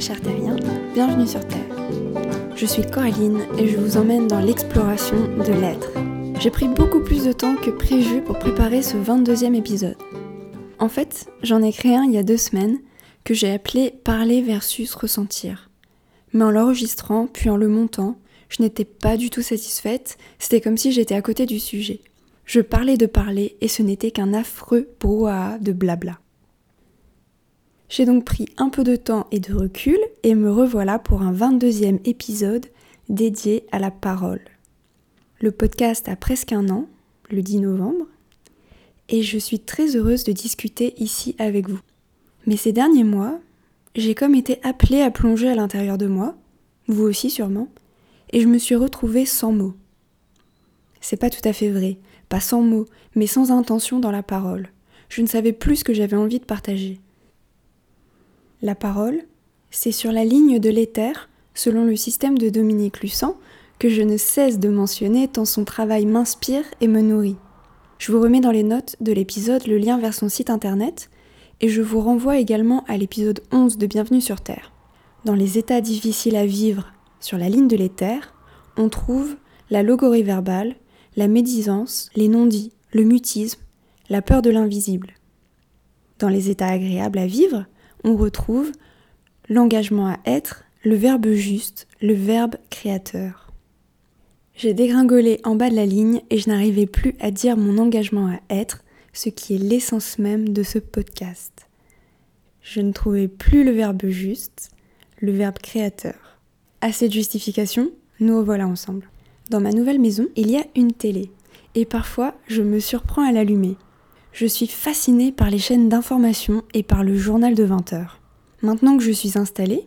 mes chers terriens, bienvenue sur Terre. Je suis Coraline et je vous emmène dans l'exploration de l'être. J'ai pris beaucoup plus de temps que prévu pour préparer ce 22e épisode. En fait, j'en ai créé un il y a deux semaines que j'ai appelé Parler versus ressentir. Mais en l'enregistrant, puis en le montant, je n'étais pas du tout satisfaite, c'était comme si j'étais à côté du sujet. Je parlais de parler et ce n'était qu'un affreux brouhaha de blabla. J'ai donc pris un peu de temps et de recul et me revoilà pour un 22e épisode dédié à la parole. Le podcast a presque un an, le 10 novembre, et je suis très heureuse de discuter ici avec vous. Mais ces derniers mois, j'ai comme été appelée à plonger à l'intérieur de moi, vous aussi sûrement, et je me suis retrouvée sans mots. C'est pas tout à fait vrai, pas sans mots, mais sans intention dans la parole. Je ne savais plus ce que j'avais envie de partager. La parole, c'est sur la ligne de l'éther, selon le système de Dominique Lussan, que je ne cesse de mentionner tant son travail m'inspire et me nourrit. Je vous remets dans les notes de l'épisode le lien vers son site internet et je vous renvoie également à l'épisode 11 de Bienvenue sur Terre. Dans les états difficiles à vivre sur la ligne de l'éther, on trouve la logorie verbale, la médisance, les non-dits, le mutisme, la peur de l'invisible. Dans les états agréables à vivre, on retrouve l'engagement à être, le verbe juste, le verbe créateur. J'ai dégringolé en bas de la ligne et je n'arrivais plus à dire mon engagement à être, ce qui est l'essence même de ce podcast. Je ne trouvais plus le verbe juste, le verbe créateur. À cette justification, nous revoilà ensemble. Dans ma nouvelle maison, il y a une télé, et parfois je me surprends à l'allumer je suis fascinée par les chaînes d'information et par le journal de 20 heures. Maintenant que je suis installée,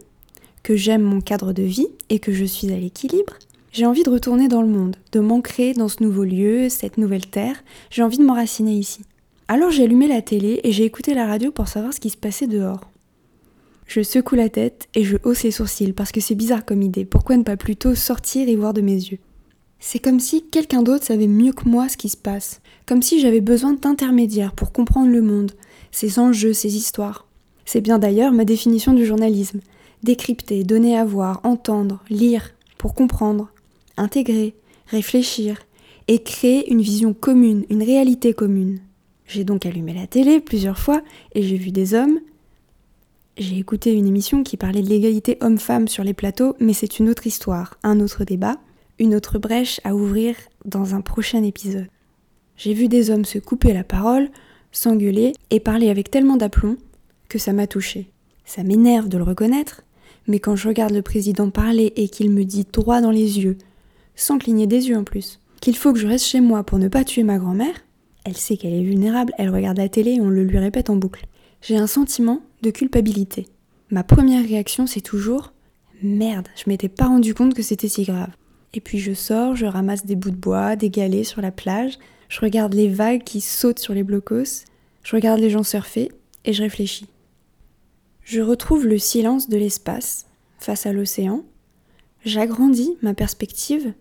que j'aime mon cadre de vie et que je suis à l'équilibre, j'ai envie de retourner dans le monde, de m'ancrer dans ce nouveau lieu, cette nouvelle terre, j'ai envie de m'enraciner ici. Alors j'ai allumé la télé et j'ai écouté la radio pour savoir ce qui se passait dehors. Je secoue la tête et je hausse les sourcils parce que c'est bizarre comme idée, pourquoi ne pas plutôt sortir et voir de mes yeux? C'est comme si quelqu'un d'autre savait mieux que moi ce qui se passe, comme si j'avais besoin d'intermédiaires pour comprendre le monde, ses enjeux, ses histoires. C'est bien d'ailleurs ma définition du journalisme. Décrypter, donner à voir, entendre, lire, pour comprendre, intégrer, réfléchir, et créer une vision commune, une réalité commune. J'ai donc allumé la télé plusieurs fois et j'ai vu des hommes. J'ai écouté une émission qui parlait de l'égalité homme-femme sur les plateaux, mais c'est une autre histoire, un autre débat une autre brèche à ouvrir dans un prochain épisode. J'ai vu des hommes se couper la parole, s'engueuler et parler avec tellement d'aplomb que ça m'a touché. Ça m'énerve de le reconnaître, mais quand je regarde le président parler et qu'il me dit droit dans les yeux, sans cligner des yeux en plus, qu'il faut que je reste chez moi pour ne pas tuer ma grand-mère, elle sait qu'elle est vulnérable, elle regarde la télé et on le lui répète en boucle. J'ai un sentiment de culpabilité. Ma première réaction, c'est toujours Merde, je m'étais pas rendu compte que c'était si grave. Et puis je sors, je ramasse des bouts de bois, des galets sur la plage, je regarde les vagues qui sautent sur les blocos, je regarde les gens surfer et je réfléchis. Je retrouve le silence de l'espace face à l'océan, j'agrandis ma perspective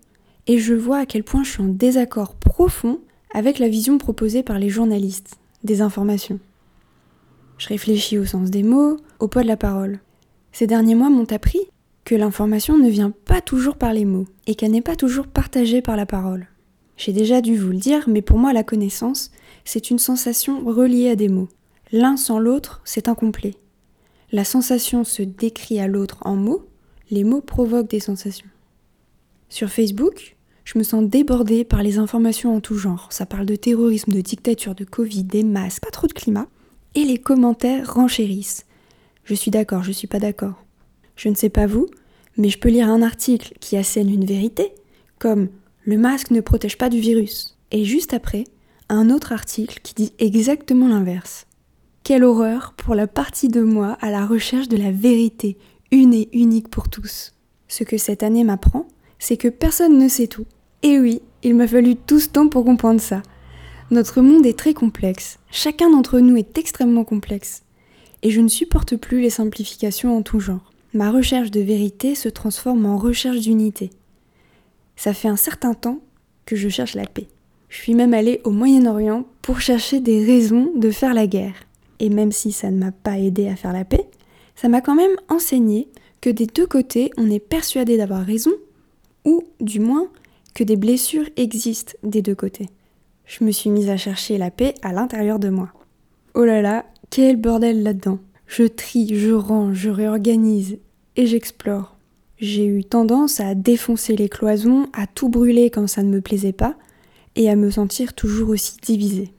et je vois à quel point je suis en désaccord profond avec la vision proposée par les journalistes des informations. Je réfléchis au sens des mots, au poids de la parole. Ces derniers mois m'ont appris que l'information ne vient pas toujours par les mots et qu'elle n'est pas toujours partagée par la parole. J'ai déjà dû vous le dire, mais pour moi la connaissance, c'est une sensation reliée à des mots. L'un sans l'autre, c'est incomplet. La sensation se décrit à l'autre en mots, les mots provoquent des sensations. Sur Facebook, je me sens débordée par les informations en tout genre. Ça parle de terrorisme, de dictature, de Covid, des masques, pas trop de climat. Et les commentaires renchérissent. Je suis d'accord, je suis pas d'accord. Je ne sais pas vous, mais je peux lire un article qui assène une vérité, comme le masque ne protège pas du virus, et juste après, un autre article qui dit exactement l'inverse. Quelle horreur pour la partie de moi à la recherche de la vérité, une et unique pour tous. Ce que cette année m'apprend, c'est que personne ne sait tout. Et oui, il m'a fallu tout ce temps pour comprendre ça. Notre monde est très complexe, chacun d'entre nous est extrêmement complexe, et je ne supporte plus les simplifications en tout genre ma recherche de vérité se transforme en recherche d'unité. Ça fait un certain temps que je cherche la paix. Je suis même allée au Moyen-Orient pour chercher des raisons de faire la guerre. Et même si ça ne m'a pas aidé à faire la paix, ça m'a quand même enseigné que des deux côtés, on est persuadé d'avoir raison, ou du moins que des blessures existent des deux côtés. Je me suis mise à chercher la paix à l'intérieur de moi. Oh là là, quel bordel là-dedans. Je trie, je range, je réorganise et j'explore. J'ai eu tendance à défoncer les cloisons, à tout brûler quand ça ne me plaisait pas, et à me sentir toujours aussi divisée.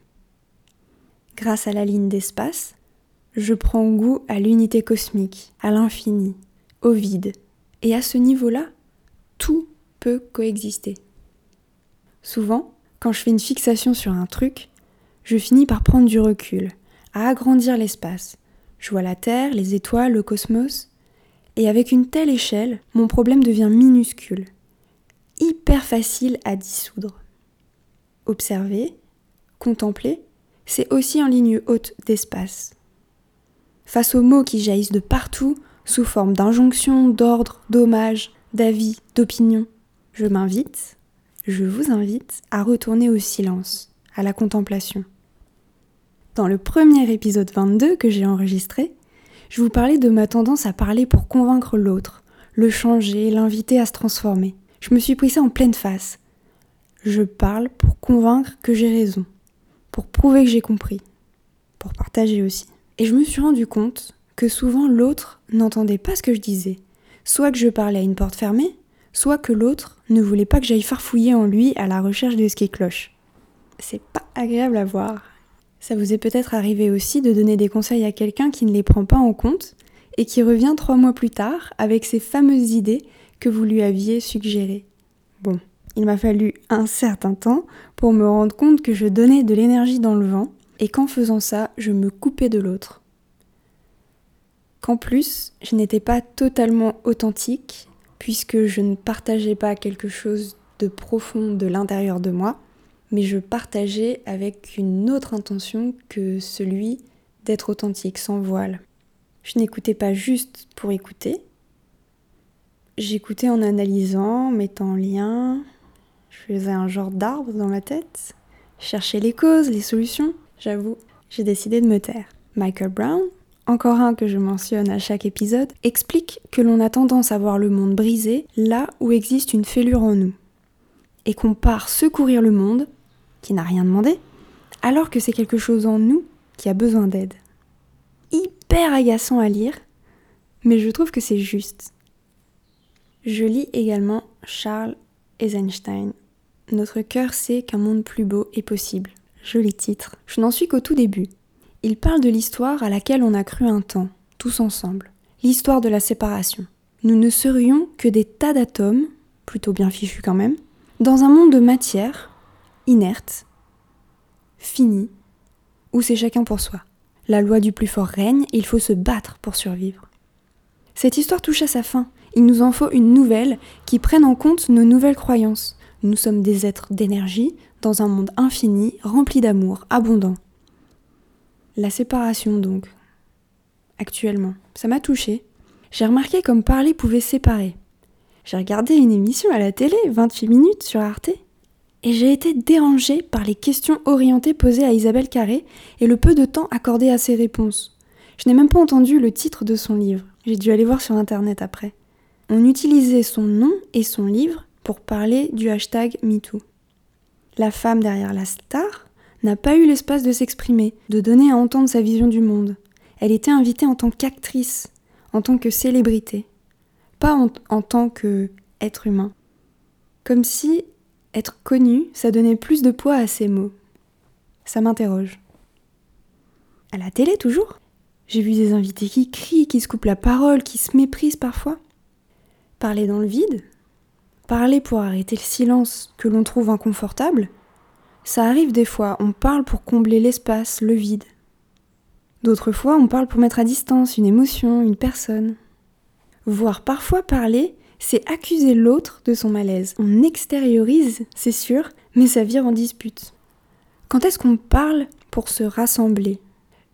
Grâce à la ligne d'espace, je prends goût à l'unité cosmique, à l'infini, au vide. Et à ce niveau-là, tout peut coexister. Souvent, quand je fais une fixation sur un truc, je finis par prendre du recul, à agrandir l'espace. Je vois la Terre, les étoiles, le cosmos, et avec une telle échelle, mon problème devient minuscule, hyper facile à dissoudre. Observer, contempler, c'est aussi en ligne haute d'espace. Face aux mots qui jaillissent de partout, sous forme d'injonctions, d'ordres, d'hommages, d'avis, d'opinions, je m'invite, je vous invite à retourner au silence, à la contemplation. Dans le premier épisode 22 que j'ai enregistré, je vous parlais de ma tendance à parler pour convaincre l'autre, le changer, l'inviter à se transformer. Je me suis pris ça en pleine face. Je parle pour convaincre que j'ai raison, pour prouver que j'ai compris, pour partager aussi. Et je me suis rendu compte que souvent l'autre n'entendait pas ce que je disais, soit que je parlais à une porte fermée, soit que l'autre ne voulait pas que j'aille farfouiller en lui à la recherche de ce qui cloche. C'est pas agréable à voir. Ça vous est peut-être arrivé aussi de donner des conseils à quelqu'un qui ne les prend pas en compte et qui revient trois mois plus tard avec ces fameuses idées que vous lui aviez suggérées. Bon, il m'a fallu un certain temps pour me rendre compte que je donnais de l'énergie dans le vent et qu'en faisant ça, je me coupais de l'autre. Qu'en plus, je n'étais pas totalement authentique puisque je ne partageais pas quelque chose de profond de l'intérieur de moi, mais je partageais avec une autre intention que celui d'être authentique, sans voile. Je n'écoutais pas juste pour écouter, j'écoutais en analysant, mettant en lien, je faisais un genre d'arbre dans ma tête, cherchais les causes, les solutions. J'avoue, j'ai décidé de me taire. Michael Brown, encore un que je mentionne à chaque épisode, explique que l'on a tendance à voir le monde brisé là où existe une fêlure en nous. Et qu'on part secourir le monde, qui n'a rien demandé, alors que c'est quelque chose en nous qui a besoin d'aide. Hyper agaçant à lire, mais je trouve que c'est juste. Je lis également Charles Eisenstein notre cœur sait qu'un monde plus beau est possible. Joli titre. Je n'en suis qu'au tout début. Il parle de l'histoire à laquelle on a cru un temps, tous ensemble. L'histoire de la séparation. Nous ne serions que des tas d'atomes, plutôt bien fichus quand même, dans un monde de matière, inerte, fini, où c'est chacun pour soi. La loi du plus fort règne il faut se battre pour survivre. Cette histoire touche à sa fin. Il nous en faut une nouvelle qui prenne en compte nos nouvelles croyances, nous sommes des êtres d'énergie dans un monde infini, rempli d'amour, abondant. La séparation donc. Actuellement, ça m'a touchée. J'ai remarqué comme parler pouvait séparer. J'ai regardé une émission à la télé, 28 minutes sur Arte, et j'ai été dérangée par les questions orientées posées à Isabelle Carré et le peu de temps accordé à ses réponses. Je n'ai même pas entendu le titre de son livre. J'ai dû aller voir sur internet après. On utilisait son nom et son livre pour parler du hashtag MeToo. La femme derrière la star n'a pas eu l'espace de s'exprimer, de donner à entendre sa vision du monde. Elle était invitée en tant qu'actrice, en tant que célébrité, pas en, en tant que être humain. Comme si être connu, ça donnait plus de poids à ces mots. Ça m'interroge. À la télé toujours? J'ai vu des invités qui crient, qui se coupent la parole, qui se méprisent parfois. Parler dans le vide, Parler pour arrêter le silence que l'on trouve inconfortable, ça arrive des fois, on parle pour combler l'espace, le vide. D'autres fois, on parle pour mettre à distance une émotion, une personne. Voir parfois parler, c'est accuser l'autre de son malaise. On extériorise, c'est sûr, mais ça vire en dispute. Quand est-ce qu'on parle pour se rassembler?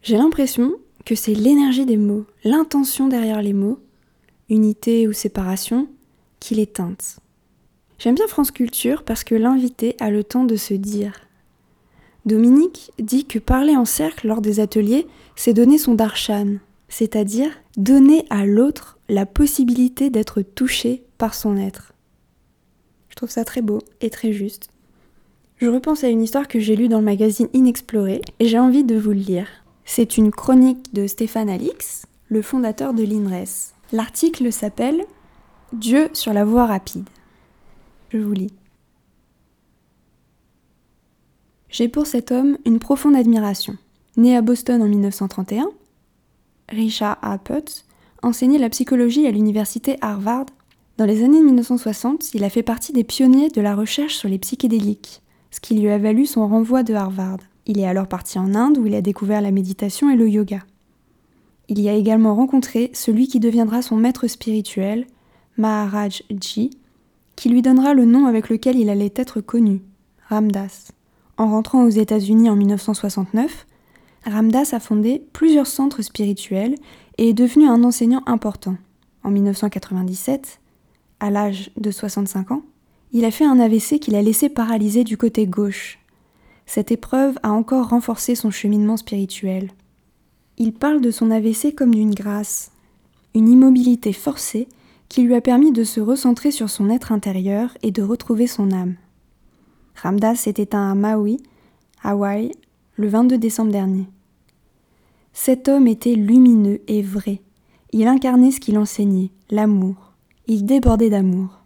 J'ai l'impression que c'est l'énergie des mots, l'intention derrière les mots, unité ou séparation, qui les teinte. J'aime bien France Culture parce que l'invité a le temps de se dire. Dominique dit que parler en cercle lors des ateliers, c'est donner son darshan, c'est-à-dire donner à l'autre la possibilité d'être touché par son être. Je trouve ça très beau et très juste. Je repense à une histoire que j'ai lue dans le magazine Inexploré et j'ai envie de vous le lire. C'est une chronique de Stéphane Alix, le fondateur de l'INRES. L'article s'appelle Dieu sur la voie rapide. Je vous lis. J'ai pour cet homme une profonde admiration. Né à Boston en 1931, Richard A. enseignait la psychologie à l'université Harvard. Dans les années 1960, il a fait partie des pionniers de la recherche sur les psychédéliques, ce qui lui a valu son renvoi de Harvard. Il est alors parti en Inde où il a découvert la méditation et le yoga. Il y a également rencontré celui qui deviendra son maître spirituel, Maharaj Ji, qui lui donnera le nom avec lequel il allait être connu, Ramdas. En rentrant aux États-Unis en 1969, Ramdas a fondé plusieurs centres spirituels et est devenu un enseignant important. En 1997, à l'âge de 65 ans, il a fait un AVC qui l'a laissé paralysé du côté gauche. Cette épreuve a encore renforcé son cheminement spirituel. Il parle de son AVC comme d'une grâce, une immobilité forcée qui lui a permis de se recentrer sur son être intérieur et de retrouver son âme. Ramdas s'est éteint à Maui, Hawaï, le 22 décembre dernier. Cet homme était lumineux et vrai. Il incarnait ce qu'il enseignait, l'amour. Il débordait d'amour.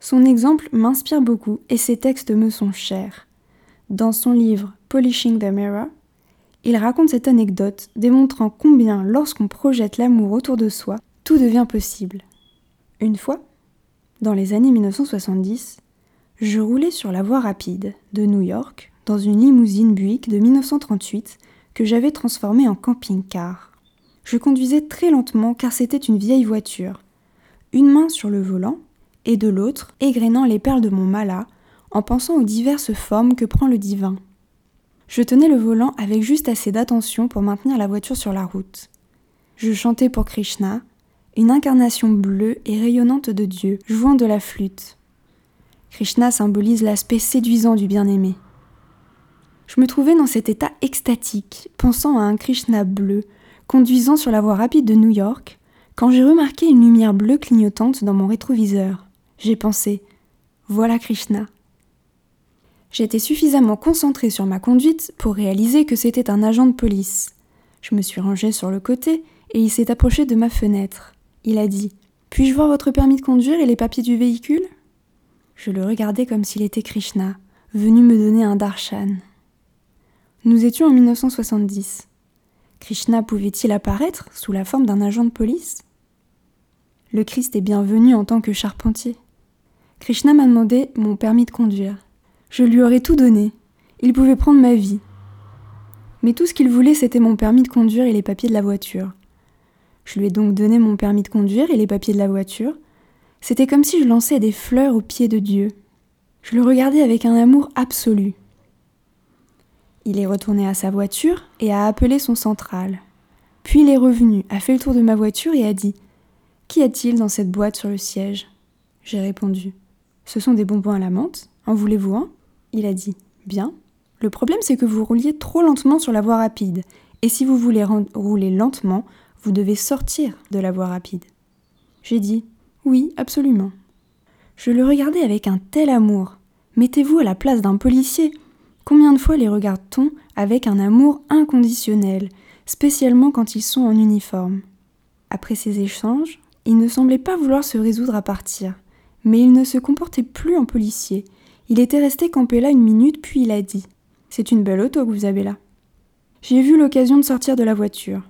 Son exemple m'inspire beaucoup et ses textes me sont chers. Dans son livre Polishing the Mirror, il raconte cette anecdote démontrant combien lorsqu'on projette l'amour autour de soi, tout devient possible. Une fois, dans les années 1970, je roulais sur la voie rapide de New York dans une limousine Buick de 1938 que j'avais transformée en camping-car. Je conduisais très lentement car c'était une vieille voiture, une main sur le volant et de l'autre égrénant les perles de mon mala en pensant aux diverses formes que prend le divin. Je tenais le volant avec juste assez d'attention pour maintenir la voiture sur la route. Je chantais pour Krishna, une incarnation bleue et rayonnante de Dieu, jouant de la flûte. Krishna symbolise l'aspect séduisant du bien-aimé. Je me trouvais dans cet état extatique, pensant à un Krishna bleu, conduisant sur la voie rapide de New York, quand j'ai remarqué une lumière bleue clignotante dans mon rétroviseur. J'ai pensé, voilà Krishna. J'étais suffisamment concentrée sur ma conduite pour réaliser que c'était un agent de police. Je me suis rangée sur le côté et il s'est approché de ma fenêtre. Il a dit Puis-je voir votre permis de conduire et les papiers du véhicule? Je le regardais comme s'il était Krishna, venu me donner un darshan. Nous étions en 1970. Krishna pouvait-il apparaître sous la forme d'un agent de police? Le Christ est bienvenu en tant que charpentier. Krishna m'a demandé mon permis de conduire. Je lui aurais tout donné. Il pouvait prendre ma vie. Mais tout ce qu'il voulait, c'était mon permis de conduire et les papiers de la voiture. Je lui ai donc donné mon permis de conduire et les papiers de la voiture. C'était comme si je lançais des fleurs aux pieds de Dieu. Je le regardais avec un amour absolu. Il est retourné à sa voiture et a appelé son central. Puis il est revenu, a fait le tour de ma voiture et a dit Qu'y a-t-il dans cette boîte sur le siège? J'ai répondu Ce sont des bonbons à la menthe. En voulez-vous un? Il a dit Bien. Le problème, c'est que vous rouliez trop lentement sur la voie rapide. Et si vous voulez rouler lentement, vous devez sortir de la voie rapide. J'ai dit Oui, absolument. Je le regardais avec un tel amour. Mettez-vous à la place d'un policier. Combien de fois les regarde-t-on avec un amour inconditionnel, spécialement quand ils sont en uniforme? Après ces échanges, il ne semblait pas vouloir se résoudre à partir, mais il ne se comportait plus en policier, il était resté campé là une minute, puis il a dit C'est une belle auto que vous avez là. J'ai vu l'occasion de sortir de la voiture.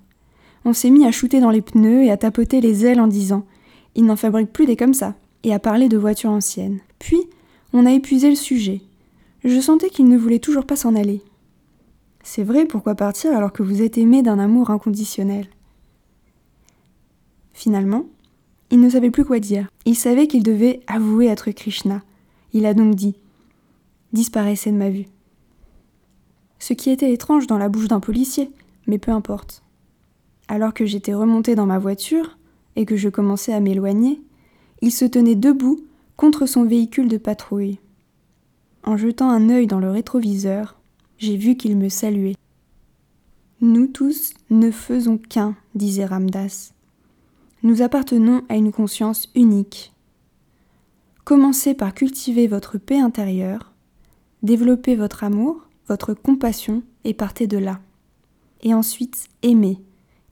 On s'est mis à shooter dans les pneus et à tapoter les ailes en disant Il n'en fabrique plus des comme ça, et à parler de voitures anciennes. Puis, on a épuisé le sujet. Je sentais qu'il ne voulait toujours pas s'en aller. C'est vrai, pourquoi partir alors que vous êtes aimé d'un amour inconditionnel? Finalement, il ne savait plus quoi dire. Il savait qu'il devait avouer être Krishna. Il a donc dit disparaissait de ma vue. Ce qui était étrange dans la bouche d'un policier, mais peu importe. Alors que j'étais remontée dans ma voiture et que je commençais à m'éloigner, il se tenait debout contre son véhicule de patrouille. En jetant un œil dans le rétroviseur, j'ai vu qu'il me saluait. Nous tous ne faisons qu'un, disait Ramdas. Nous appartenons à une conscience unique. Commencez par cultiver votre paix intérieure, développez votre amour, votre compassion et partez de là. Et ensuite, aimez.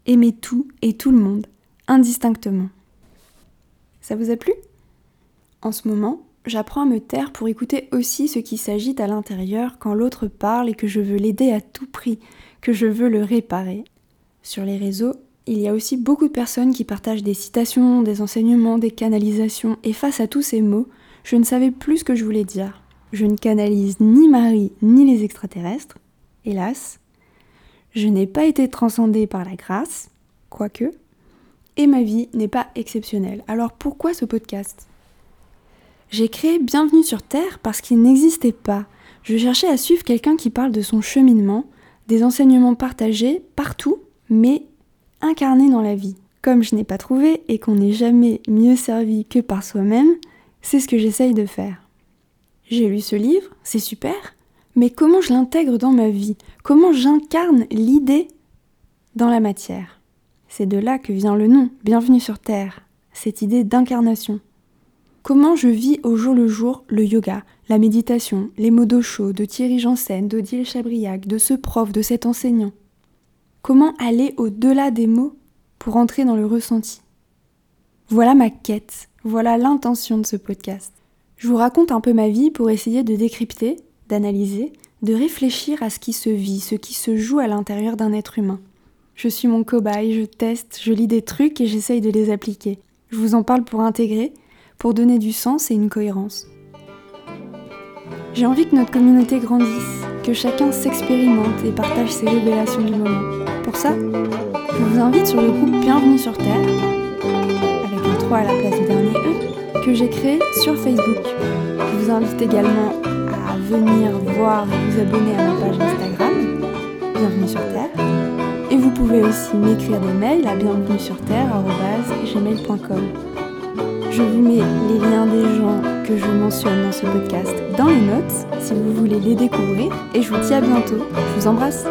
Aimez tout et tout le monde, indistinctement. Ça vous a plu? En ce moment, j'apprends à me taire pour écouter aussi ce qui s'agite à l'intérieur quand l'autre parle et que je veux l'aider à tout prix, que je veux le réparer. Sur les réseaux, il y a aussi beaucoup de personnes qui partagent des citations, des enseignements, des canalisations, et face à tous ces mots, je ne savais plus ce que je voulais dire. Je ne canalise ni Marie ni les extraterrestres, hélas. Je n'ai pas été transcendée par la grâce, quoique, et ma vie n'est pas exceptionnelle. Alors pourquoi ce podcast? J'ai créé Bienvenue sur Terre parce qu'il n'existait pas. Je cherchais à suivre quelqu'un qui parle de son cheminement, des enseignements partagés partout, mais incarnés dans la vie. Comme je n'ai pas trouvé et qu'on n'est jamais mieux servi que par soi-même, c'est ce que j'essaye de faire. J'ai lu ce livre, c'est super, mais comment je l'intègre dans ma vie? Comment j'incarne l'idée dans la matière? C'est de là que vient le nom, Bienvenue sur Terre, cette idée d'incarnation. Comment je vis au jour le jour le yoga, la méditation, les mots d'Osho, de Thierry Janssen, d'Odile Chabriac, de ce prof, de cet enseignant? Comment aller au-delà des mots pour entrer dans le ressenti? Voilà ma quête, voilà l'intention de ce podcast. Je vous raconte un peu ma vie pour essayer de décrypter, d'analyser, de réfléchir à ce qui se vit, ce qui se joue à l'intérieur d'un être humain. Je suis mon cobaye, je teste, je lis des trucs et j'essaye de les appliquer. Je vous en parle pour intégrer, pour donner du sens et une cohérence. J'ai envie que notre communauté grandisse, que chacun s'expérimente et partage ses révélations du moment. Pour ça, je vous invite sur le groupe Bienvenue sur Terre, avec un 3 à la place du dernier E, que j'ai créé sur Facebook. Je vous invite également à venir voir et vous abonner à ma page Instagram, Bienvenue sur Terre et vous pouvez aussi m'écrire des mails à bienvenue sur terre.gmail.com. Je vous mets les liens des gens que je mentionne dans ce podcast dans les notes si vous voulez les découvrir et je vous dis à bientôt. Je vous embrasse.